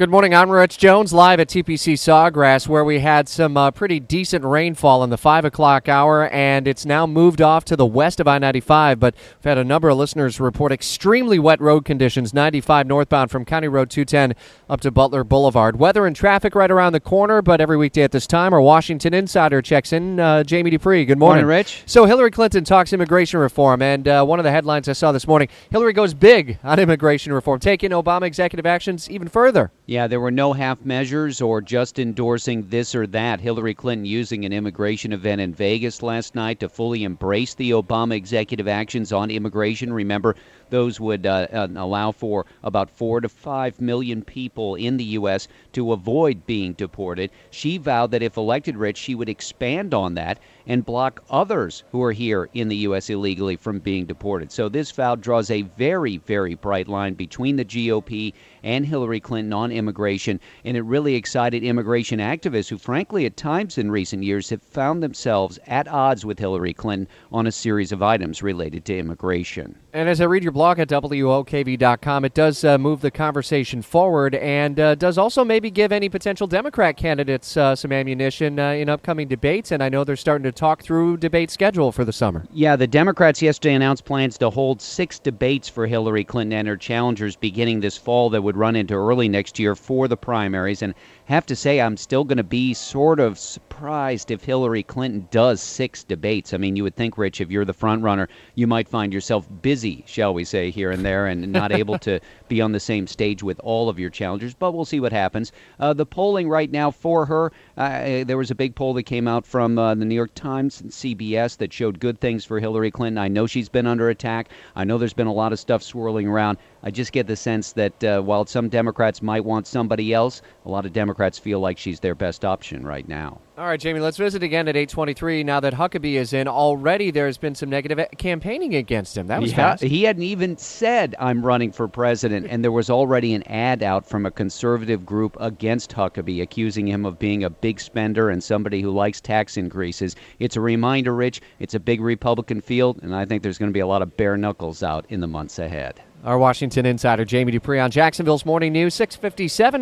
Good morning. I'm Rich Jones, live at TPC Sawgrass, where we had some uh, pretty decent rainfall in the 5 o'clock hour, and it's now moved off to the west of I 95. But we've had a number of listeners report extremely wet road conditions 95 northbound from County Road 210 up to Butler Boulevard. Weather and traffic right around the corner, but every weekday at this time, our Washington Insider checks in. Uh, Jamie Dupree, good morning. Morning, Rich. So, Hillary Clinton talks immigration reform, and uh, one of the headlines I saw this morning Hillary goes big on immigration reform, taking Obama executive actions even further. Yeah, there were no half measures or just endorsing this or that. Hillary Clinton using an immigration event in Vegas last night to fully embrace the Obama executive actions on immigration. Remember, those would uh, uh, allow for about four to five million people in the U.S. to avoid being deported. She vowed that if elected, Rich, she would expand on that and block others who are here in the U.S. illegally from being deported. So this vow draws a very, very bright line between the GOP and Hillary Clinton on immigration, and it really excited immigration activists who, frankly, at times in recent years have found themselves at odds with Hillary Clinton on a series of items related to immigration. And as I read your blog at WOKV.com, it does uh, move the conversation forward and uh, does also maybe give any potential Democrat candidates uh, some ammunition uh, in upcoming debates. And I know they're starting to talk through debate schedule for the summer. Yeah, the Democrats yesterday announced plans to hold six debates for Hillary Clinton and her challengers beginning this fall that would run into early next year for the primaries. And have to say, I'm still going to be sort of surprised if Hillary Clinton does six debates. I mean, you would think, Rich, if you're the front runner, you might find yourself busy, shall we say, here and there, and not able to be on the same stage with all of your challengers. But we'll see what happens. Uh, the polling right now for her, uh, there was a big poll that came out from uh, the New York Times and CBS that showed good things for Hillary Clinton. I know she's been under attack. I know there's been a lot of stuff swirling around. I just get the sense that uh, while some Democrats might want somebody else, a lot of Democrats feel like she's their best option right now. All right, Jamie, let's visit again at 823 now that Huckabee is in. Already there's been some negative campaigning against him. That was yeah, fast. He hadn't even said, I'm running for president, and there was already an ad out from a conservative group against Huckabee, accusing him of being a big spender and somebody who likes tax increases. It's a reminder, Rich, it's a big Republican field, and I think there's going to be a lot of bare knuckles out in the months ahead. Our Washington insider, Jamie Dupree, on Jacksonville's Morning News, 657.